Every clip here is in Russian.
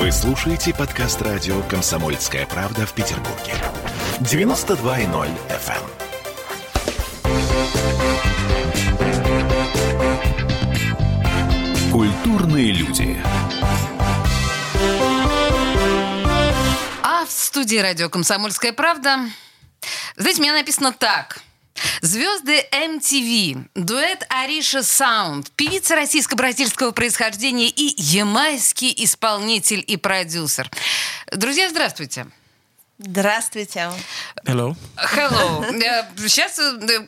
Вы слушаете подкаст радио «Комсомольская правда» в Петербурге. 92.0 FM. Культурные люди. А в студии радио «Комсомольская правда» знаете, у меня написано так. Звезды MTV, дуэт Ариша Саунд, певица российско-бразильского происхождения и ямайский исполнитель и продюсер. Друзья, здравствуйте. Здравствуйте. Hello. Hello. Сейчас э,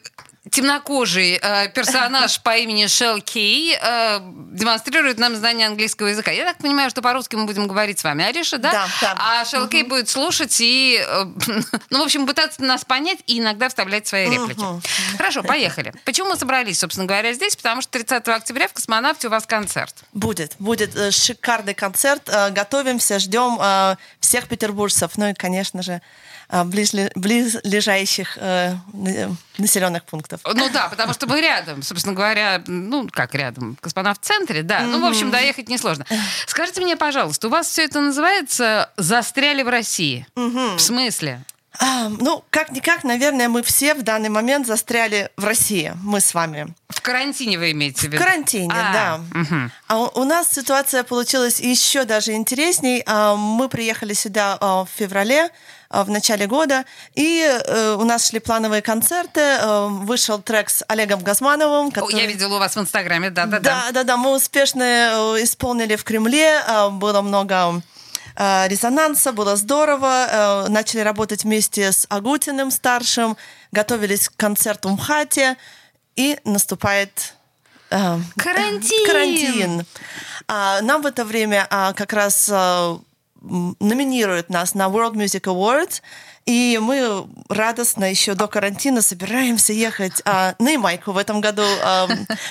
темнокожий э, персонаж по имени Шел Кей э, демонстрирует нам знание английского языка. Я так понимаю, что по-русски мы будем говорить с вами, Ариша, да? Да, да. А Шел Кей будет слушать и, э, ну, в общем, пытаться нас понять и иногда вставлять свои реплики. Хорошо, поехали. Почему мы собрались, собственно говоря, здесь? Потому что 30 октября в «Космонавте» у вас концерт. Будет, будет э, шикарный концерт. Э, Готовимся, ждем э, всех петербуржцев, ну и, конечно же, близлежащих э, на- населенных пунктов. Ну да, потому что мы рядом, собственно говоря, ну как рядом, космонавт в центре, да. Ну, в общем, доехать несложно. Скажите мне, пожалуйста, у вас все это называется «Застряли в России». В смысле? А, ну, как-никак, наверное, мы все в данный момент застряли в России, мы с вами. В карантине вы имеете в В виду? карантине, А, да. мгм. А у, у нас ситуация получилась еще даже интересней. А, Мы приехали сюда а, в феврале, а, в начале года, и э, у нас шли плановые концерты. э, Вышел трек с Олегом Газмановым. О, который- Я видела у вас в Инстаграме, да-да-да. Да, да, да, мы успешно э, исполнили в Кремле, э, было много э, резонанса, было здорово. э, Начали работать вместе с Агутиным старшим, готовились к концерту в МХАТе, и наступает э, Карантин! карантин. А, Нам в это время а, как раз м, номинируют нас на World Music Awards, и мы радостно еще до карантина собираемся ехать а, на Ямайку в этом году. а,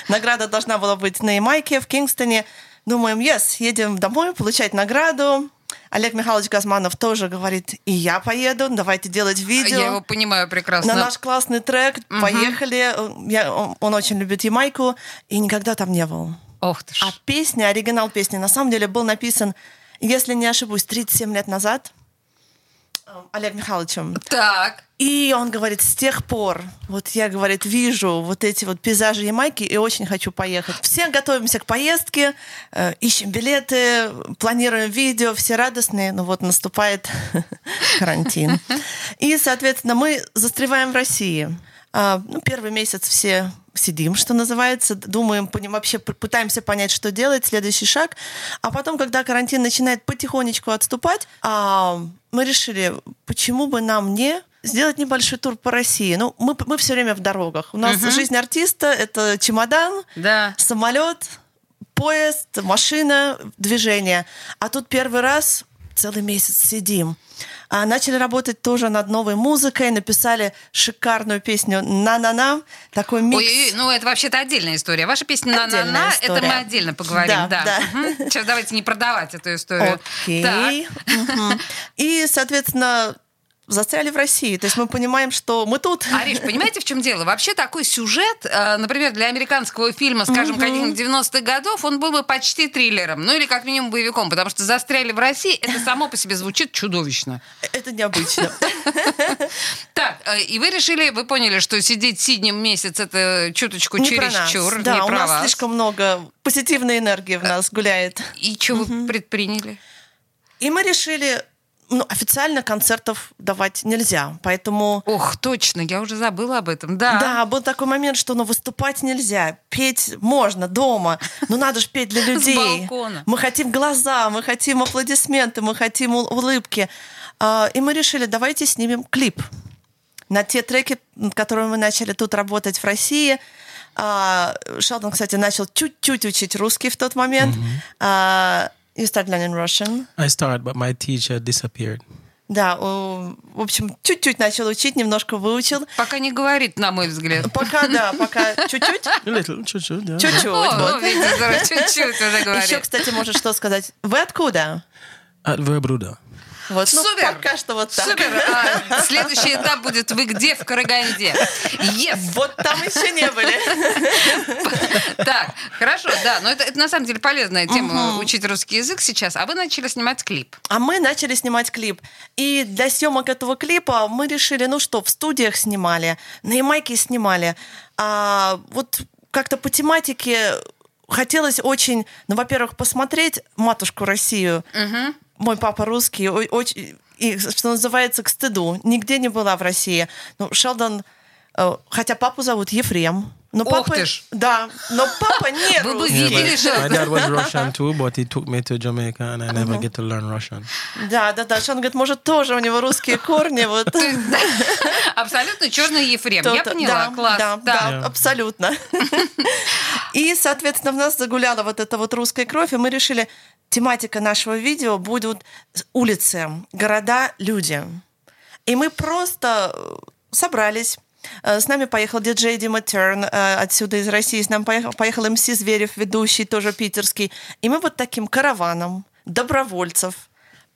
Награда должна была быть на Ямайке, в Кингстоне. Думаем, yes, едем домой получать награду. Олег Михайлович Газманов тоже говорит, и я поеду, давайте делать видео. Я его понимаю прекрасно. На наш классный трек, поехали. Я, он, он очень любит Ямайку, и никогда там не был. Ох ты ж. А песня, оригинал песни, на самом деле был написан, если не ошибусь, 37 лет назад э, Олег Михайловичем. Так. И он говорит, с тех пор, вот я, говорит, вижу вот эти вот пейзажи Ямайки и очень хочу поехать. Все готовимся к поездке, э, ищем билеты, планируем видео, все радостные, но вот наступает карантин. И, соответственно, мы застреваем в России. А, ну, первый месяц все сидим, что называется, думаем, поним- вообще пытаемся понять, что делать, следующий шаг. А потом, когда карантин начинает потихонечку отступать, а, мы решили, почему бы нам не сделать небольшой тур по России. Ну, мы, мы все время в дорогах. У нас жизнь артиста — это чемодан, Да. самолет, поезд, машина, движение. А тут первый раз целый месяц сидим. А начали работать тоже над новой музыкой, написали шикарную песню «На-на-на», такой микс. Ой, ну это вообще-то отдельная история. Ваша песня «На-на-на» это мы отдельно поговорим. Да, Да, да. Сейчас давайте не продавать эту историю. Окей. Мгм. И, соответственно, застряли в России. То есть мы понимаем, что мы тут. Ариш, понимаете, в чем дело? Вообще такой сюжет, э, например, для американского фильма, скажем, каких-нибудь 90-х годов, он был бы почти триллером, ну или как минимум боевиком, потому что «Застряли в России» это само по себе звучит чудовищно. Это необычно. Так, э, и вы решили, вы поняли, что сидеть сиднем месяц это чуточку чересчур, Да, у нас слишком много позитивной энергии в нас гуляет. И что вы предприняли? И мы решили, ну, официально концертов давать нельзя, поэтому... Ох, точно, я уже забыла об этом, да. Да, был такой момент, что ну, выступать нельзя, петь можно дома, но надо же петь для людей. балкона. Мы хотим глаза, мы хотим аплодисменты, мы хотим ул- улыбки. А, И мы решили, давайте снимем клип на те треки, над которыми мы начали тут работать в России. А, Шелдон, кстати, начал чуть-чуть учить русский в тот момент. А, You start learning Russian. I started, but my teacher disappeared. Да, в общем, чуть-чуть начал учить, немножко выучил. Пока не говорит, на мой взгляд. Пока, да, пока чуть-чуть. A little, чуть-чуть, да. Чуть-чуть. О, вот. видите, чуть-чуть уже Еще, говорит. кстати, можешь что сказать? Вы откуда? От Вербруда. Вот, ну, Супер! пока что вот так. Супер! А, следующий этап будет «Вы где?» в Караганде. Yes! Вот там еще не были. Так, хорошо, да. Но это, это на самом деле полезная тема учить русский язык сейчас. А вы начали снимать клип. А мы начали снимать клип. И для съемок этого клипа мы решили, ну что, в студиях снимали, на Ямайке снимали. А вот как-то по тематике хотелось очень, ну, во-первых, посмотреть «Матушку Россию». Мой папа русский, очень, и, что называется, к стыду. Нигде не была в России. Ну, Шелдон, э, хотя папу зовут Ефрем. Но Ох папа, ты ж. Да, но папа не Вы бы русский. видели, My что... dad was Russian too, but he took me to Jamaica and I never get to learn Russian. Да, да, да. Шон говорит, может, тоже у него русские корни. Вот. Абсолютно черный Ефрем. Я поняла, да, класс. Да, да, Yeah. абсолютно. И, соответственно, в нас загуляла вот эта вот русская кровь, и мы решили, тематика нашего видео будут улицы, города, люди. И мы просто э, собрались. Э, С нами поехал диджей Дима Терн э, отсюда из России. С нами поехал, поехал МС Зверев, ведущий, тоже питерский. И мы вот таким караваном добровольцев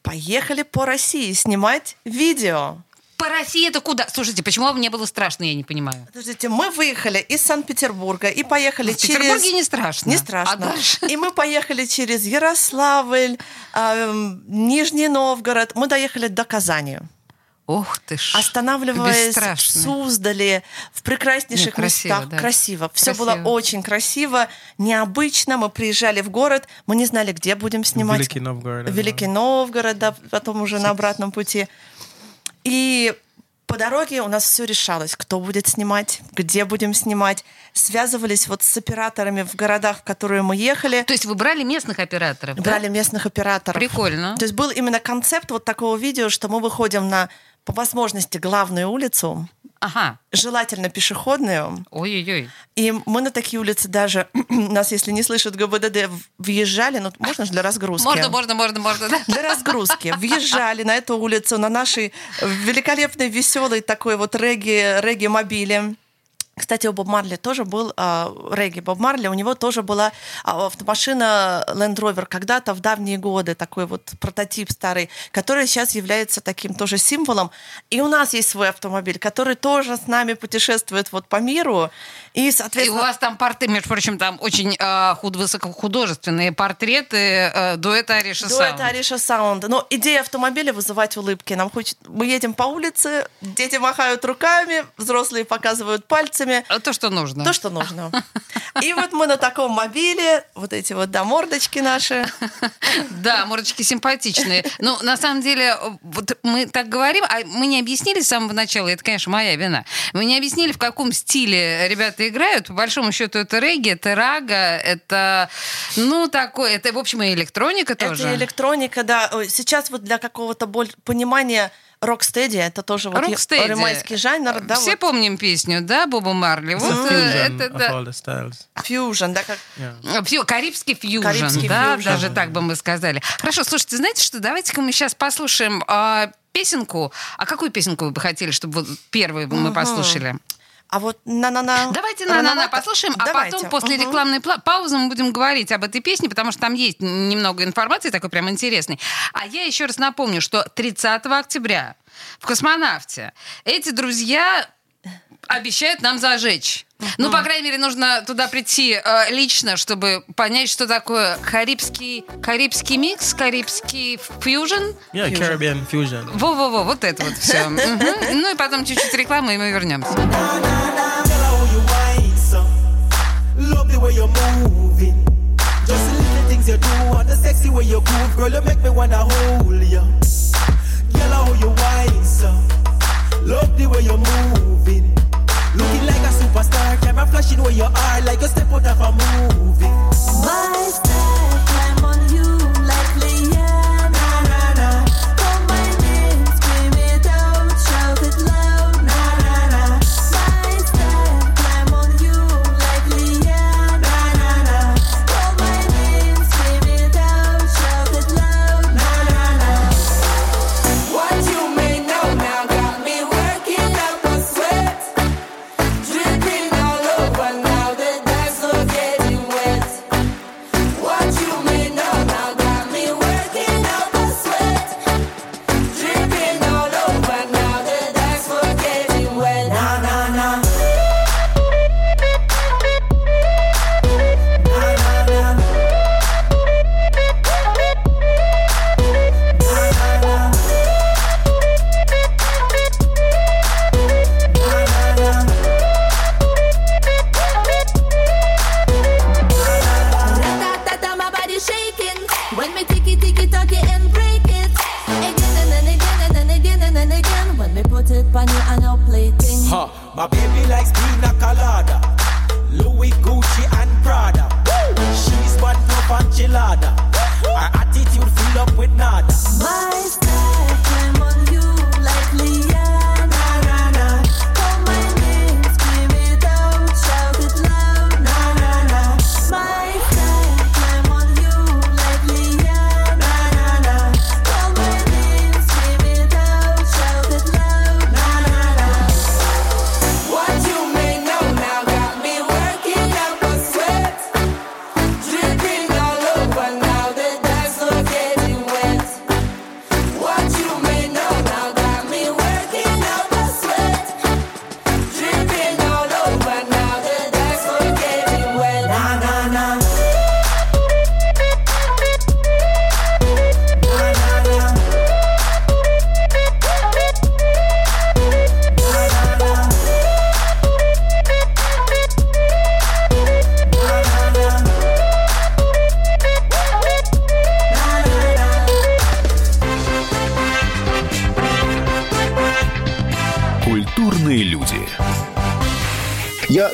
поехали по России снимать видео. По России это куда? Слушайте, почему вам не было страшно, я не понимаю. Подождите, мы выехали из Санкт-Петербурга и поехали В через... Петербурге не страшно. Не А страшно. дальше? И мы поехали через Ярославль, эм, Нижний Новгород. Мы доехали до Казани. Ох ты ж. Останавливаясь в бесстрашный. Суздале, в прекраснейших Нет, красиво, местах. да. Красиво. Все Красиво. было очень красиво, необычно. Мы приезжали в город, мы не знали, где будем снимать. Великий Новгород. Великий Новгород, да, потом уже на обратном пути. И по дороге у нас все решалось, кто будет снимать, где будем снимать. Связывались вот с операторами в городах, в которые мы ехали, То есть вы брали местных операторов, да? брали местных операторов. Прикольно. То есть был именно концепт вот такого видео, что мы выходим на, по возможности, главную улицу, Ага. желательно пешеходную, Ой-ой-ой. и мы на такие улицы даже, нас, если не слышат ГБДД, въезжали, ну, можно же для разгрузки? Можно, можно, можно, можно, да? для разгрузки. Въезжали на эту улицу, на нашей великолепной, веселой такой вот регги, регги-мобиле. Кстати, у Боб Марли тоже был а, регги. Боб Марли, у него тоже была а, автомашина Land Rover когда-то в давние годы, такой вот прототип старый, который сейчас является таким тоже символом. И у нас есть свой автомобиль, который тоже с нами путешествует вот по миру. И, И у соответственно... вас там порты, между прочим, там очень э, худ, высокохудожественные портреты э, дуэта Ариша Саунд. Ариша Саунд. Но идея автомобиля вызывать улыбки. Нам хочет... Мы едем по улице, дети махают руками, взрослые показывают пальцами. А То, что нужно. То, что нужно. И вот мы на таком мобиле, вот эти вот, да, мордочки наши. Да, мордочки симпатичные. Ну, на самом деле, вот мы так говорим, а мы не объяснили с самого начала, это, конечно, моя вина, мы не объяснили, в каком стиле ребята играют. По большому счету, это регги, это рага, это, ну, такое, это, в общем, и электроника тоже. Это электроника, да. Сейчас вот для какого-то боль... понимания рокстеди, это тоже вот Рокстеди. ремайский жанр, да, Все вот помним песню, да, Боба Марли? Вот э, fusion это, да. фьюжн, да, как... Yeah. Фью- Карибский фьюжн, Карибский да, фьюжн. даже так бы мы сказали. Хорошо, слушайте, знаете что, давайте-ка мы сейчас послушаем а, песенку. А какую песенку вы бы хотели, чтобы вот первую мы послушали? А вот на-на-на... Давайте на-на-на послушаем, а Давайте. потом после Мгм. рекламной паузы мы будем говорить об этой песне, потому что там есть немного информации такой прям интересной. А я еще раз напомню, что 30 октября в «Космонавте» эти друзья обещают нам зажечь. Ну, по крайней мере, нужно туда прийти э, лично, чтобы понять, что такое карибский, карибский микс, карибский фьюжн. Yeah, Caribbean fusion. Во-во-во, вот это вот все. Ну и потом чуть-чуть рекламы, и мы вернемся. Girl, how you whine so. Love the way you're moving. Just the little things you do and the sexy way you groove, girl, you make me wanna hold you. Girl, how you whine so. Love the way you're moving. A superstar, camera flashing where you are, like you step out of a movie. My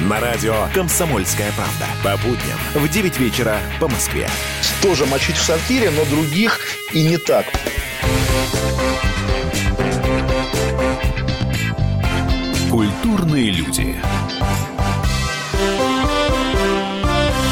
На радио «Комсомольская правда». По будням в 9 вечера по Москве. Тоже мочить в сортире, но других и не так. Культурные люди.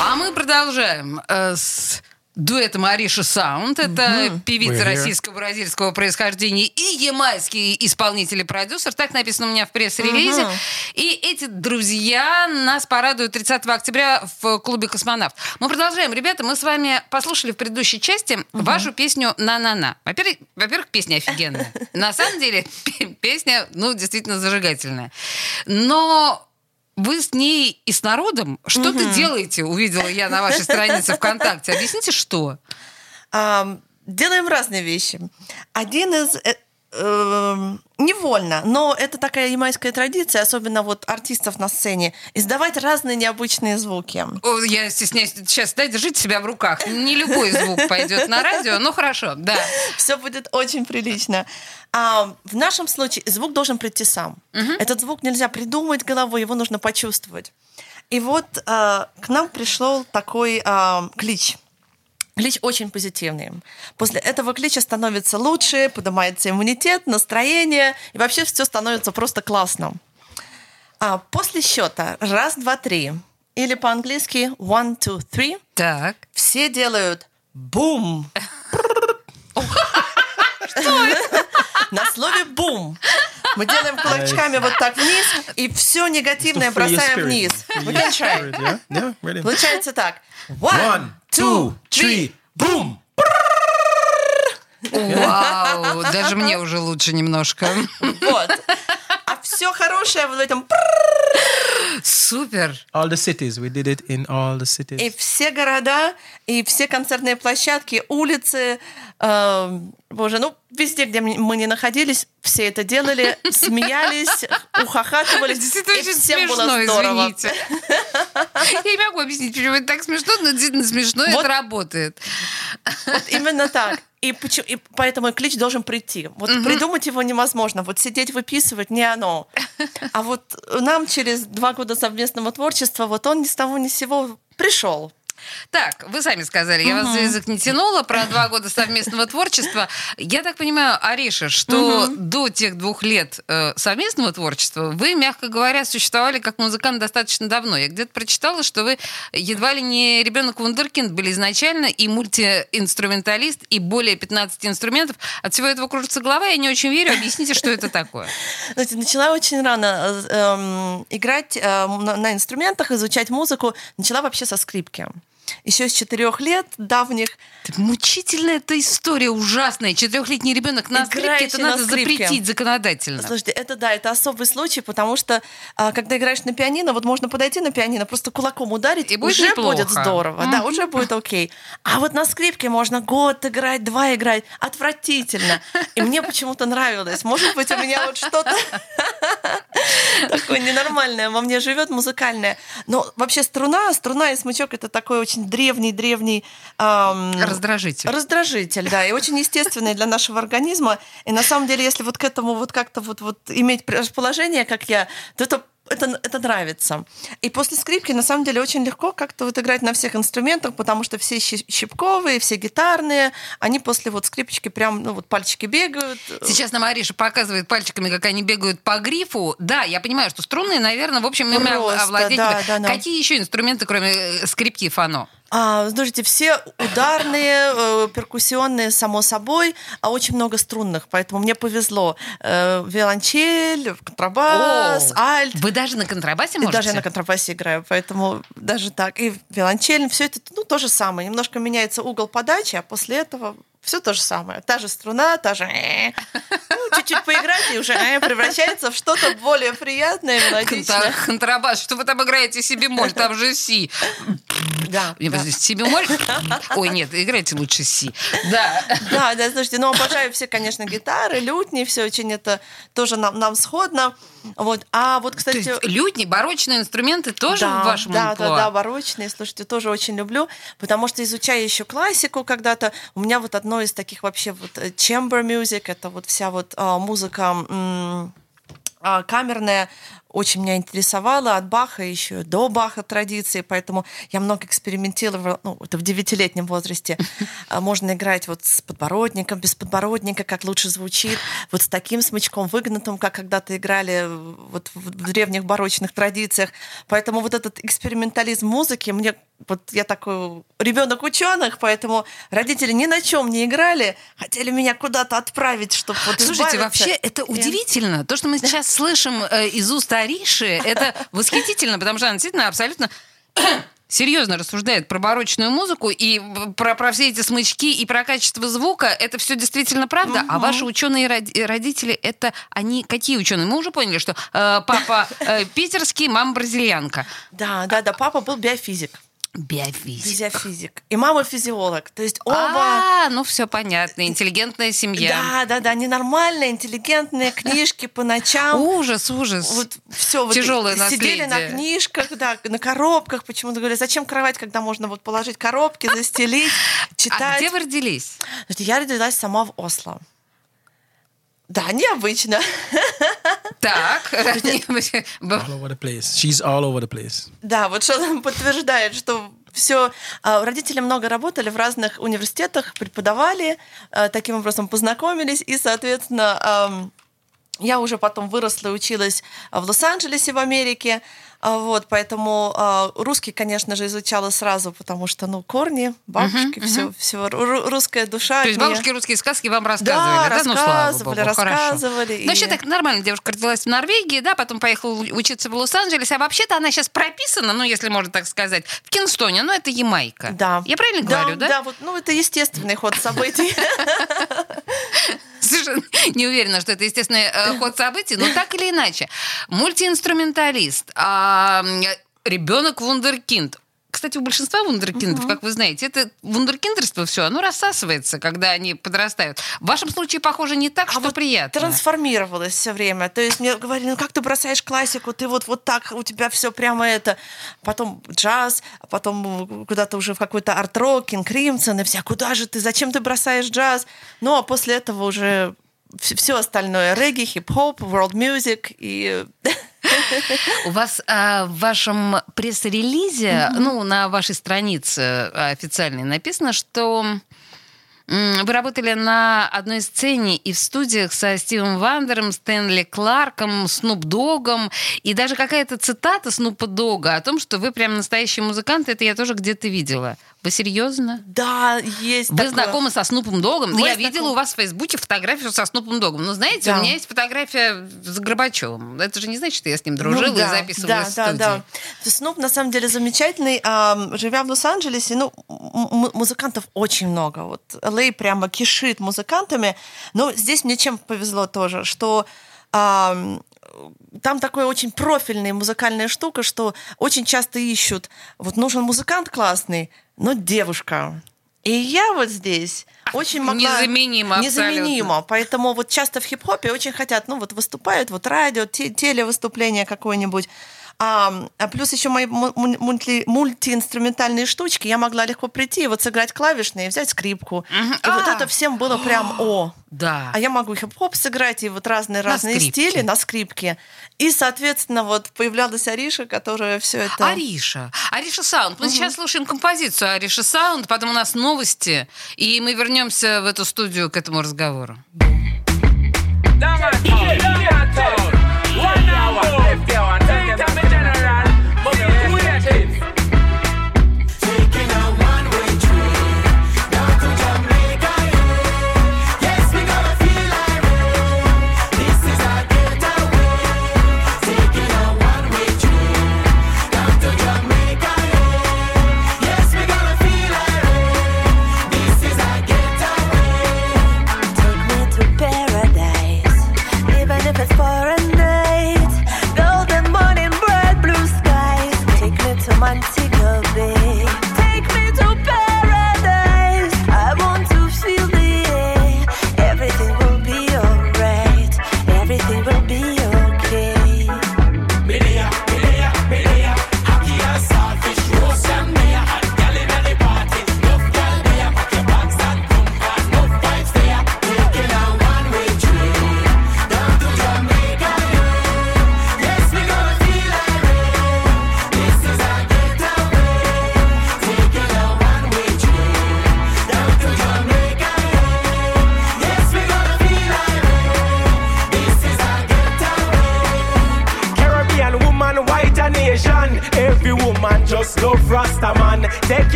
А мы продолжаем э, с дуэтом Ариша Саунд. Это певица We're here. российско-бразильского происхождения и ямайский исполнитель и продюсер. Так написано у меня в пресс-релизе. И эти друзья нас порадуют 30 октября в клубе «Космонавт». Мы продолжаем. Ребята, мы с вами послушали в предыдущей части вашу песню «На-на-на». Во-первых, во-первых, песня офигенная. На самом деле, пе- песня, ну, действительно зажигательная. Но вы с ней и с народом что-то делаете, увидела я на вашей странице ВКонтакте. Объясните, что? Делаем разные вещи. Один из э, невольно, но это такая ямайская традиция, особенно вот артистов на сцене, издавать разные необычные звуки. О, Я стесняюсь. Сейчас, дай, держите себя в руках. Не любой звук пойдет на радио, но хорошо, да. Все будет очень прилично. А в нашем случае звук должен прийти сам. Этот звук нельзя придумать головой, его нужно почувствовать. И вот а, к нам пришел такой а, клич. Клич очень позитивный. После этого клича становится лучше, поднимается иммунитет, настроение, и вообще все становится просто классно. А после счета раз, два, три, или по-английски one, two, three, Так. все делают бум. На слове бум. Мы делаем кулачками вот так вниз, и все негативное бросаем вниз. Получается так. One, two, three. boom! Вау, даже мне уже лучше немножко. Вот. А все хорошее вот в этом. Супер. All the cities, we did it in all the cities. И все города, и все концертные площадки, улицы, э, боже, ну везде, где мы не находились, все это делали, смеялись, ухахатывались. Действительно и очень всем было смешно, здорово. извините. Я не могу объяснить, почему это так смешно, но действительно смешно, Вот. это работает. Вот именно так. И, почему, и поэтому клич должен прийти. Вот придумать его невозможно. Вот сидеть выписывать не оно. А вот нам через два года совместного творчества вот он ни с того ни с сего пришел. Так, вы сами сказали, я вас за язык не тянула про два года совместного творчества. Я так понимаю, Ариша, что до тех двух лет э, совместного творчества вы, мягко говоря, существовали как музыкант достаточно давно. Я где-то прочитала, что вы едва ли не ребенок Вундеркинд были изначально и мультиинструменталист, и более 15 инструментов. От всего этого кружится голова, я не очень верю. Объясните, что это такое. Знаете, начала очень рано э, эм, играть э, на, на инструментах, изучать музыку. Начала вообще со скрипки. Еще с четырех лет давних. Мучительная эта история ужасная. Четырехлетний ребенок на скрипке, это на надо скрипке. запретить законодательно. Слушайте, это да, это особый случай, потому что а, когда играешь на пианино, вот можно подойти на пианино, просто кулаком ударить, И будет уже неплохо. будет здорово, да, уже будет окей. А вот на скрипке можно год играть, два играть, отвратительно. И мне почему-то нравилось. Может быть, у меня вот что-то такое ненормальное во мне живет, музыкальное. Но вообще струна, струна и смычок это такой очень древний-древний ам, Раздражитель. Раздражитель, да, и очень естественный для нашего организма. И на самом деле, если вот к этому вот как-то вот, вот иметь расположение, как я, то это это, это нравится. И после скрипки, на самом деле, очень легко как-то вот играть на всех инструментах, потому что все щи- щипковые, все гитарные, они после вот скрипочки прям, ну вот пальчики бегают. Сейчас нам Ариша показывает пальчиками, как они бегают по грифу. Да, я понимаю, что струнные, наверное, в общем, ими Просто, овладеть. да, да, да. Какие еще инструменты, кроме э, скрипки и фано? А, слушайте, все ударные, э, перкуссионные, само собой, а очень много струнных, поэтому мне повезло. Э, виолончель, контрабас, альт. Вы даже на контрабасе можете? даже я на контрабасе играю, поэтому даже так. И виолончель, все это ну, то же самое. Немножко меняется угол подачи, а после этого все то же самое. Та же струна, та же... э. Ну, чуть-чуть поиграть, и уже э, превращается в что-то более приятное, мелодичное. Контра- Контрабас. Что вы там играете си бемоль? Там же си. Да, Не, да. си бемоль? Ой, нет, играйте лучше си. Да. Да, да, слушайте, ну обожаю все, конечно, гитары, лютни, все очень это тоже нам, нам сходно. Вот. А вот, То кстати... есть лютни, барочные инструменты тоже да, в вашем да, амплуа? да, да, барочные, слушайте, тоже очень люблю, потому что изучая еще классику когда-то, у меня вот одно из таких вообще вот э, chamber music, это вот вся вот а, музыка а, камерная, очень меня интересовала от Баха еще до Баха традиции, поэтому я много экспериментировала, ну, это в девятилетнем возрасте. А, Можно играть вот с подбородником, без подбородника, как лучше звучит, вот с таким смычком выгнутым, как когда-то играли вот в древних барочных традициях. Поэтому вот этот экспериментализм музыки мне вот я такой ребенок ученых, поэтому родители ни на чем не играли, хотели меня куда-то отправить, чтобы вот Слушайте, избавиться. вообще это удивительно. То, что мы сейчас слышим э, из уст Ариши, это восхитительно, потому что она действительно абсолютно серьезно рассуждает про барочную музыку и про, про все эти смычки и про качество звука. Это все действительно правда. А ваши ученые роди- родители, это они какие ученые? Мы уже поняли, что э, папа э, питерский, мама бразильянка. Да, да, да, папа был биофизик. Биофизик. Биофизик. И мама физиолог. То есть оба... А, ну все понятно. Интеллигентная семья. Да, да, да, ненормальные, интеллигентные книжки по ночам. Ужас, ужас. Вот все вот Тяжелое сидели на наследие. книжках, да, на коробках. Почему-то говорили, зачем кровать, когда можно вот положить коробки, застелить, читать. А где вы родились? Я родилась сама в Осло. Да, необычно. Так. All over the place. She's all over the place. Да, вот что нам подтверждает, что все. Родители много работали в разных университетах, преподавали, а, таким образом познакомились, и, соответственно, я уже потом выросла и училась в Лос-Анджелесе в Америке. А, Вот, поэтому а, русский, конечно же, изучала сразу, потому что, ну, корни, бабушки, все, все, русская душа. То есть бабушки русские сказки вам рассказывали, да? Да, Ну, слава рассказывали, богу, хорошо. рассказывали, Ну, вообще и- так нормально, девушка родилась в Норвегии, да, потом поехала учиться в Лос-Анджелесе, а вообще-то она сейчас прописана, ну, если можно так сказать, в Кинстоне, ну, это Ямайка. Да. Я правильно говорю, да? Да, вот, ну, это естественный ход событий. Совершенно не уверена, что это естественный э, ход событий, но так или иначе. Мультиинструменталист, а, м, ребенок вундеркинд. Кстати, у большинства вундеркиндов, как вы знаете, это вундеркиндерство все, оно рассасывается, когда они подрастают. В вашем случае, похоже, не так, что А вот приятно. трансформировалась все время. То есть мне говорили, ну как ты бросаешь классику, ты вот, вот так, у тебя все прямо это. Потом джаз, а потом куда-то уже в какой-то арт-рок, Кинг Кримсон, и вся, куда же ты, зачем ты бросаешь джаз? Ну, а после этого уже все остальное, регги, хип-хоп, world music и... У вас а, в вашем пресс-релизе, ну, на вашей странице официальной написано, что вы работали на одной сцене и в студиях со Стивом Вандером, Стэнли Кларком, Снуп Догом, и даже какая-то цитата Снупа Дога о том, что вы прям настоящий музыкант, это я тоже где-то видела. Вы серьезно? Да, есть Вы такое. знакомы со Снупом Догом? Мы Я знакомы. видела у вас в Фейсбуке фотографию со Снупом Догом. Но знаете, Да. у меня есть фотография с Горбачевым. Это же не значит, что я с ним дружила Ну да, и записывала да, да, студии. да. Снуп на самом деле замечательный. Ам, Живя в Лос-Анджелесе, ну, музыкантов очень много. Вот Л.А. прямо кишит музыкантами. Но здесь мне чем повезло тоже, что там такая очень профильная музыкальная штука, что очень часто ищут, вот нужен музыкант классный, но девушка. И я вот здесь очень могла... незаменимо Незаменимо. Поэтому вот часто в хип-хопе очень хотят, ну вот выступают, вот радио, те- телевыступление какое-нибудь. А, а плюс еще мои му- му- мульти- мультиинструментальные штучки, я могла легко прийти и вот сыграть клавишные, взять скрипку. И вот А. это всем было прям о. Да. А я могу хип-хоп сыграть и вот разные разные скрипке. стили на скрипке. И, соответственно, вот появлялась Ариша, которая все это. Ариша. Ариша Саунд. Мы сейчас слушаем композицию Ариша Саунд, потом у нас новости, и мы вернемся в эту студию к этому разговору. Take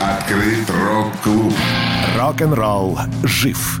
открыт рок-клуб. Рок-н-ролл жив.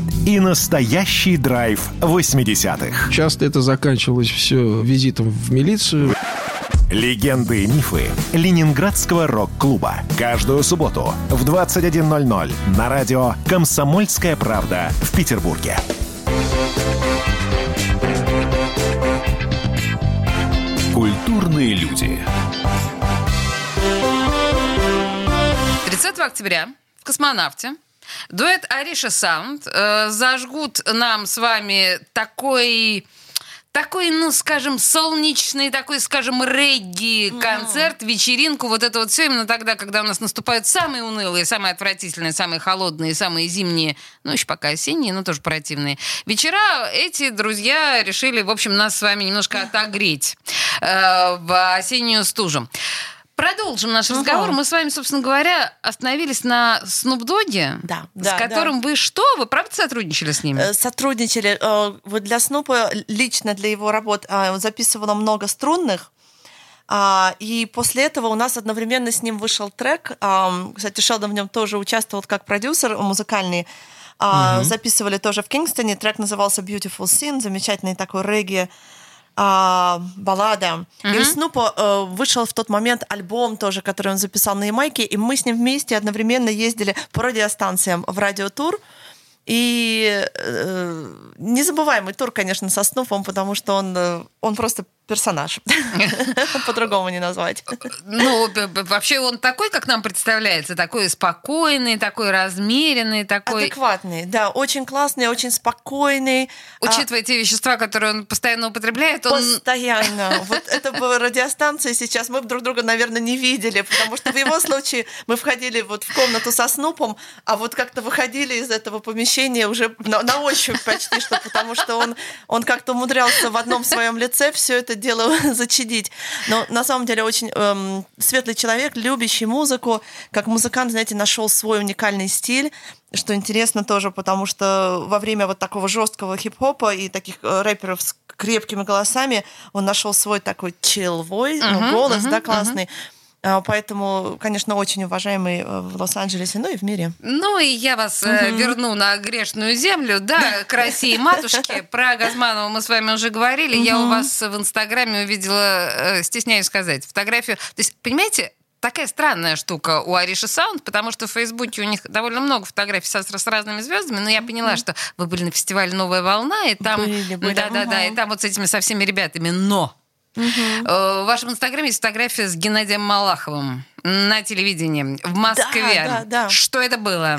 И настоящий драйв 80-х. Часто это заканчивалось все визитом в милицию. Легенды и мифы Ленинградского рок-клуба. Каждую субботу в 21.00 на радио «Комсомольская правда» в Петербурге. Культурные люди. 30 октября в «Космонавте» дуэт Ариша Саунд э, зажгут нам с вами такой такой, ну, скажем, солнечный, такой, скажем, регги-концерт, вечеринку, вот это вот все именно тогда, когда у нас наступают самые унылые, самые отвратительные, самые холодные, самые зимние, ну, еще пока осенние, но тоже противные. Вечера эти друзья решили, в общем, нас с вами немножко отогреть э, в осеннюю стужу. Продолжим наш разговор. Мы с вами, собственно говоря, остановились на Dogg, Да, с да, которым вы что? Вы правда сотрудничали с ним? Э, Сотрудничали. э, Вот для Снупа, лично для его работ, э, записывала много струнных. А, И после этого у нас одновременно с ним вышел трек. Ам, Кстати, Шелдон в нем тоже участвовал как продюсер музыкальный. А, Мгм. Записывали тоже в Кингстоне. Трек назывался Beautiful Sin. Замечательный такой регги а, баллада. И у. Снупа э, вышел в тот момент альбом тоже, который он записал на Ямайке, и мы с ним вместе одновременно ездили по радиостанциям в радиотур. И э, незабываемый тур, конечно, со Снупом, потому что он, э, он просто персонаж. По-другому не назвать. Ну, вообще он такой, как нам представляется, такой спокойный, такой размеренный, такой... Адекватный, да, очень классный, очень спокойный. А, Учитывая те вещества, которые он постоянно употребляет, он... Постоянно. Вот это была радиостанция сейчас, мы друг друга, наверное, не видели, потому что в его случае мы входили вот в комнату со Снупом, а вот как-то выходили из этого помещения уже на, на ощупь почти что, потому что он, он как-то умудрялся в одном своем лице все это дело зачадить. Но на самом деле очень эм, светлый человек, любящий музыку, как музыкант, знаете, нашел свой уникальный стиль, что интересно тоже, потому что во время вот такого жесткого хип-хопа и таких э, рэперов с крепкими голосами он нашел свой такой chill voice, ну, голос, мгм, да, классный. А, Поэтому, конечно, очень уважаемый э, в Лос-Анджелесе, ну и в мире. Ну и я вас Мгм. верну на грешную землю, да, к России матушке. Про Газманова мы с вами уже говорили. Я у вас в Инстаграме увидела, э, стесняюсь сказать, фотографию. То есть, понимаете, такая странная штука у Ариши Саунд, потому что в Фейсбуке у них довольно много фотографий со- с, разными звездами, но я поняла, что вы были на фестивале «Новая волна», и там... Были, были, Да-да-да, мгм. и там вот с этими со всеми ребятами, но... Э, В вашем инстаграме есть фотография с Геннадием Малаховым на телевидении в Москве. да, да. Что это было?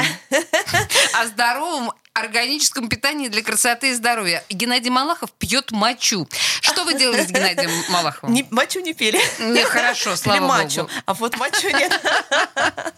О здоровом органическом питании для красоты и здоровья. Геннадий Малахов пьет мочу. Что вы делали с Геннадием Малаховым? Не, мочу не пили. Не, хорошо, слава Или мачу. богу. А вот мочу нет.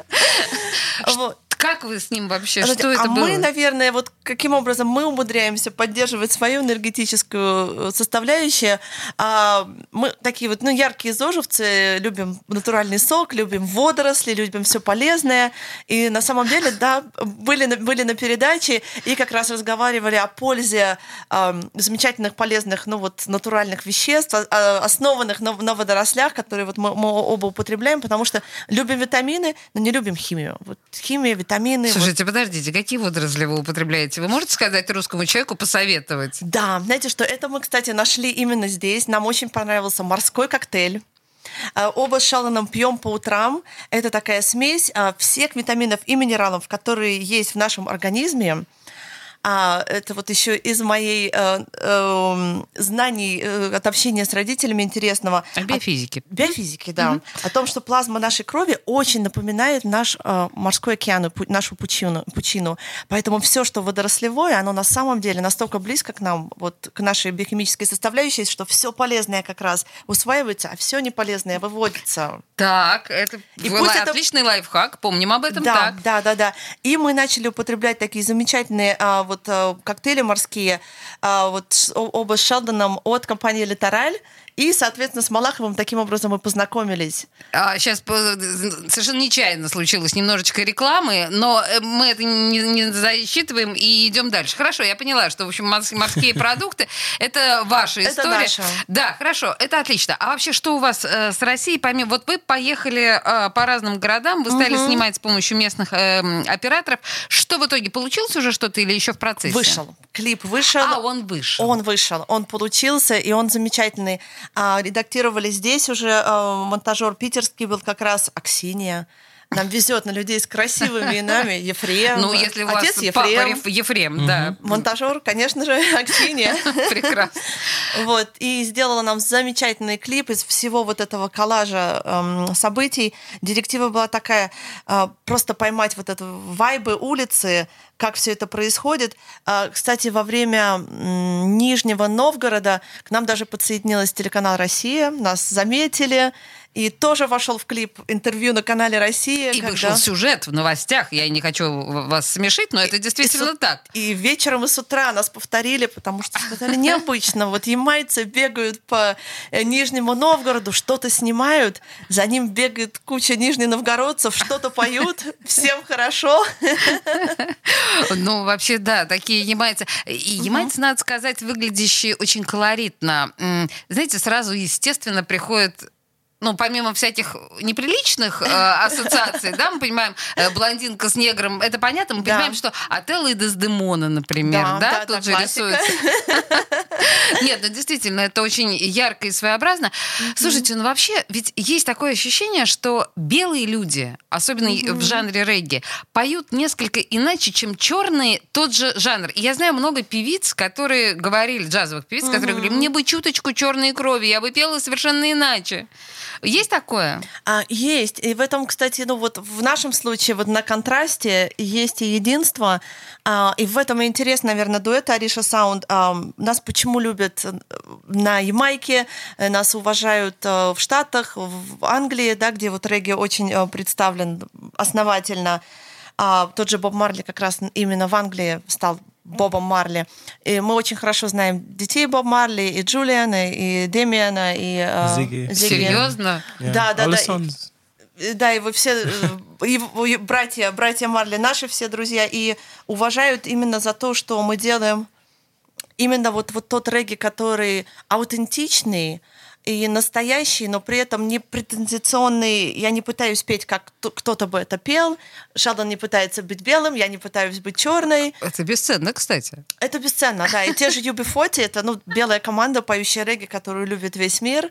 Вот. Как вы с ним вообще? Знаете, Что это а было? мы, наверное, вот каким образом мы умудряемся поддерживать свою энергетическую э, составляющую. А, мы такие вот, ну, яркие зожевцы, любим натуральный сок, любим водоросли, любим все полезное. И на самом деле, да, были, на- были на передаче и как раз разговаривали о пользе а, замечательных полезных, ну, вот, натуральных веществ, а, а, основанных на, на водорослях, которые вот мы, мы оба употребляем, потому что любим витамины, но не любим химию. Вот химия, витамины. Вот Слушайте, подождите, какие водоросли вы употребляете? Вы можете сказать русскому человеку, посоветовать? Да, знаете что, это мы, кстати, нашли именно здесь. Нам очень понравился морской коктейль. А, Оба с Шаланом пьем по утрам. Это такая смесь а, всех витаминов и минералов, которые есть в нашем организме. А, это вот еще из моей э, э, знаний э, от общения с родителями интересного. О биофизике. Биофизики, да. О том, что плазма нашей крови очень напоминает наш э, морской океан, пу- нашу пучину, пучину. Поэтому все, что водорослевое, оно на самом деле настолько близко к нам, вот к нашей биохимической составляющей, что все полезное как раз усваивается, а все неполезное выводится. Так, это, И пусть это- отличный лайфхак, помним об этом да, так. да, да, да. И мы начали употреблять такие замечательные а, вот а, коктейли морские, а, вот оба с Шелдоном от компании Литераль. И, соответственно, с Малаховым таким образом мы познакомились. А, сейчас совершенно нечаянно случилось немножечко рекламы, но э, мы это не, не засчитываем и идем дальше. Хорошо, я поняла, что, в общем, морс- морские продукты – это ваша Это история. наша. Да, хорошо, это отлично. А вообще, что у вас э, с Россией? Помимо, вот вы поехали э, по разным городам, вы стали Мгм. снимать с помощью местных э, операторов. Что в итоге, получилось уже что-то или еще в процессе? Вышел. Клип вышел. А, он вышел. Он вышел. Он получился, и он замечательный. А, редактировали здесь уже а, монтажер питерский был как раз Аксинья. Нам везет на людей с красивыми именами. Ефрем. Ну, если у вас Отец папа Ефрем. Еф- Ефрем, да. Монтажер, конечно же, Аксинья. Прекрасно. Вот, и сделала нам замечательный клип из всего вот этого коллажа эм, событий. Директива была такая, э, просто поймать вот это вайбы улицы, как все это происходит. А, Кстати, во время Нижнего Новгорода к нам даже подсоединилась телеканал «Россия», нас заметили, и тоже вошел в клип интервью на канале «Россия». И когда- вышел сюжет в новостях. Я не хочу вас смешить, но это действительно и так. И вечером и с утра нас повторили, потому что сказали, необычно. Вот ямайцы бегают по э, Нижнему Новгороду, что-то снимают, за ним бегает куча нижненовгородцев, что-то поют, всем хорошо. Ну, вообще, да, такие ямайцы. И ямайцы, надо сказать, выглядящие очень колоритно. Знаете, сразу, естественно, приходит ну, помимо всяких неприличных э, ассоциаций, да, мы понимаем, э, блондинка с негром, это понятно, мы Да. понимаем, что Отелло и Дездемона, например, Да, да, да, тут да, же классика. рисуется. Нет, ну действительно, это очень ярко и своеобразно. Слушайте, ну вообще, ведь есть такое ощущение, что белые люди, особенно в жанре регги, поют несколько иначе, чем черные тот же жанр. И я знаю много певиц, которые говорили, джазовых певиц, которые говорили, мне бы чуточку черной крови, я бы пела совершенно иначе. Есть такое? А, есть. И в этом, кстати, ну вот в нашем случае вот на контрасте есть и единство. А, и в этом и интересно, наверное, дуэт Ариша Саунд. А, нас почему любят э, на Ямайке, э, нас уважают э, в Штатах, в Англии, да, где вот регги очень э, представлен основательно. А, тот же Боб Марли как раз именно в Англии стал Бобом Марли. И мы очень хорошо знаем детей Боб Марли, и Джулиана, и Демиана, и э, Зигги. Серьезно? Yeah. Да, да, да. и вы все, и братья, братья Марли, наши все друзья, и уважают именно за то, что мы делаем именно вот, вот тот регги, который аутентичный и настоящий, но при этом не претензионный. Я не пытаюсь петь, как кто- кто-то бы это пел. Шелдон не пытается быть белым, я не пытаюсь быть черной. Это бесценно, кстати. Это бесценно, да. И те же UB40, это ну, белая команда, поющая регги, которую любит весь мир.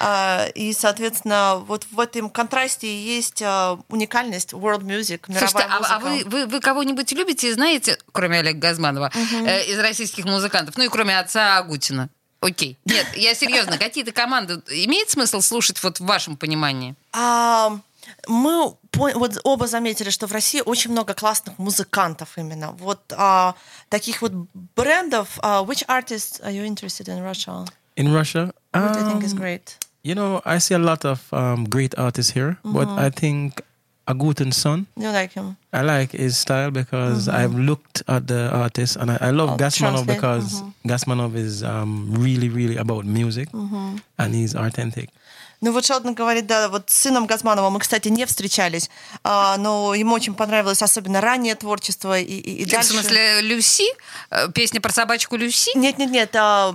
А, И, соответственно, вот в этом контрасте и есть а, уникальность world music, мировая Слушайте, а, а музыка. вы, вы, вы кого-нибудь любите, знаете, кроме Олега Газманова, э, из российских музыкантов, ну и кроме отца Агутина? Окей. Нет, я серьезно, какие-то команды имеет смысл слушать вот в вашем понимании? А, мы вот оба заметили, что в России очень много классных музыкантов именно. Вот а, таких вот брендов. а, which artists are you interested in Russia? In Russia, What do you think is um, great? You know, I see a lot of um, great artists here, but Mhm. I think Agutin's son. You like him? I like his style because mm-hmm. I've looked at the artist and I, I love oh, Gasmanov because mm-hmm. Gasmanov is um, really, really about music mm-hmm. and he's authentic. Ну вот Шелдон говорит, да, вот с сыном Газманова мы, кстати, не встречались, а, но ему очень понравилось особенно раннее творчество и, и, и В дальше. смысле, Люси? Э, Песня про собачку Люси? Нет, нет, нет, а,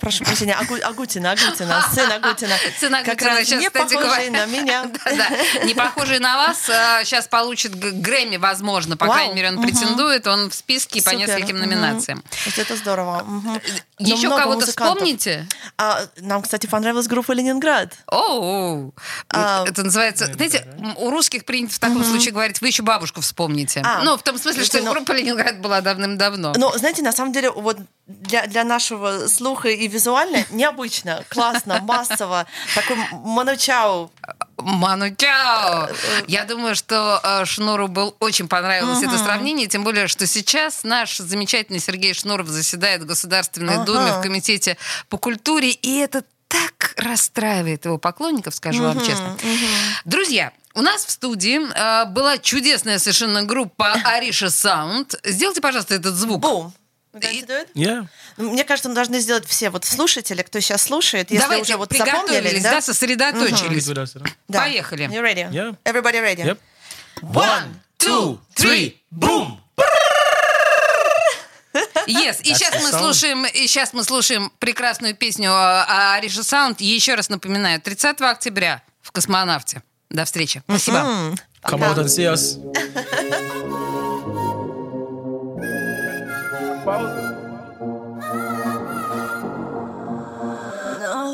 прошу прощения, Агу- Агутина, Агутина, сын Агутина. Сын Как Агутина раз сейчас, не кстати похожий на меня. Да, не похожий на вас, сейчас получит Грэмми, возможно, по Вау. крайней мере, он Мгм. претендует, он в списке по Супер. нескольким Мгм. номинациям. Вот это здорово. Мгм. Но Еще кого-то музыкантов. вспомните? А, нам, кстати, понравилась группа Ленинград. О, А, это называется, знаете, м, у русских принято в таком случае говорить, вы еще бабушку вспомните. А, ну, в том смысле, что ну- группа Ленинград была давным-давно. Но, знаете, на самом деле, вот для, для нашего слуха и визуально необычно, классно, массово. Такой Ману Чао. Ману Чао! Я думаю, что э, Шнуру был очень понравилось это Мгм. сравнение, тем более, что сейчас наш замечательный Сергей Шнуров заседает в Государственной Ага. Думе в Комитете по культуре, и это так расстраивает его поклонников, скажу вам Мгм, честно. Друзья, у нас в студии э, была чудесная совершенно группа Ариша Саунд. Сделайте, пожалуйста, этот звук. Бум. Yeah. Ну, Мне кажется, мы должны сделать все вот слушатели, кто сейчас слушает, если Давайте уже вот запомнили, приготовились, да, сосредоточились. Да. Поехали. You ready? Yeah. Everybody ready? Yep. One, two, three, boom! Yes. И That's сейчас мы слушаем, и сейчас мы слушаем прекрасную песню Ариша Саунд. Еще раз напоминаю, 30 октября в Космонавте. До встречи. Спасибо. М, Come out and see us. No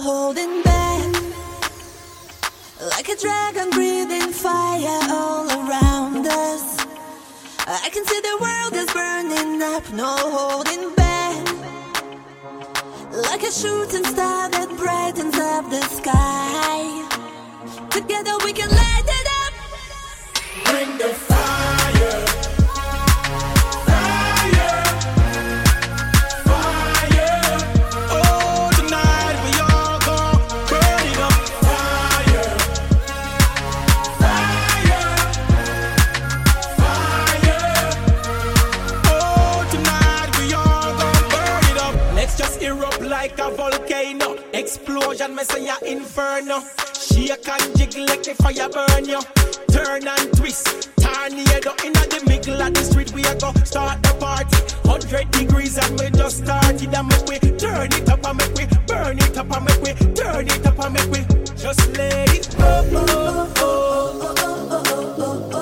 holding back. Like a dragon breathing fire all around us. I can see the world is burning up, no holding back. Like a shooting star that brightens up the sky. Together we can light it up. Bring the fire. like a volcano. Explosion, me say a inferno. Shake and jiggle like the fire burn you. Turn and twist, tornado inna the middle of the street. We a go start the party. Hundred degrees and we just started and make we turn it up and make we burn it up and make we turn it up and make we just let it go. Oh, oh, oh,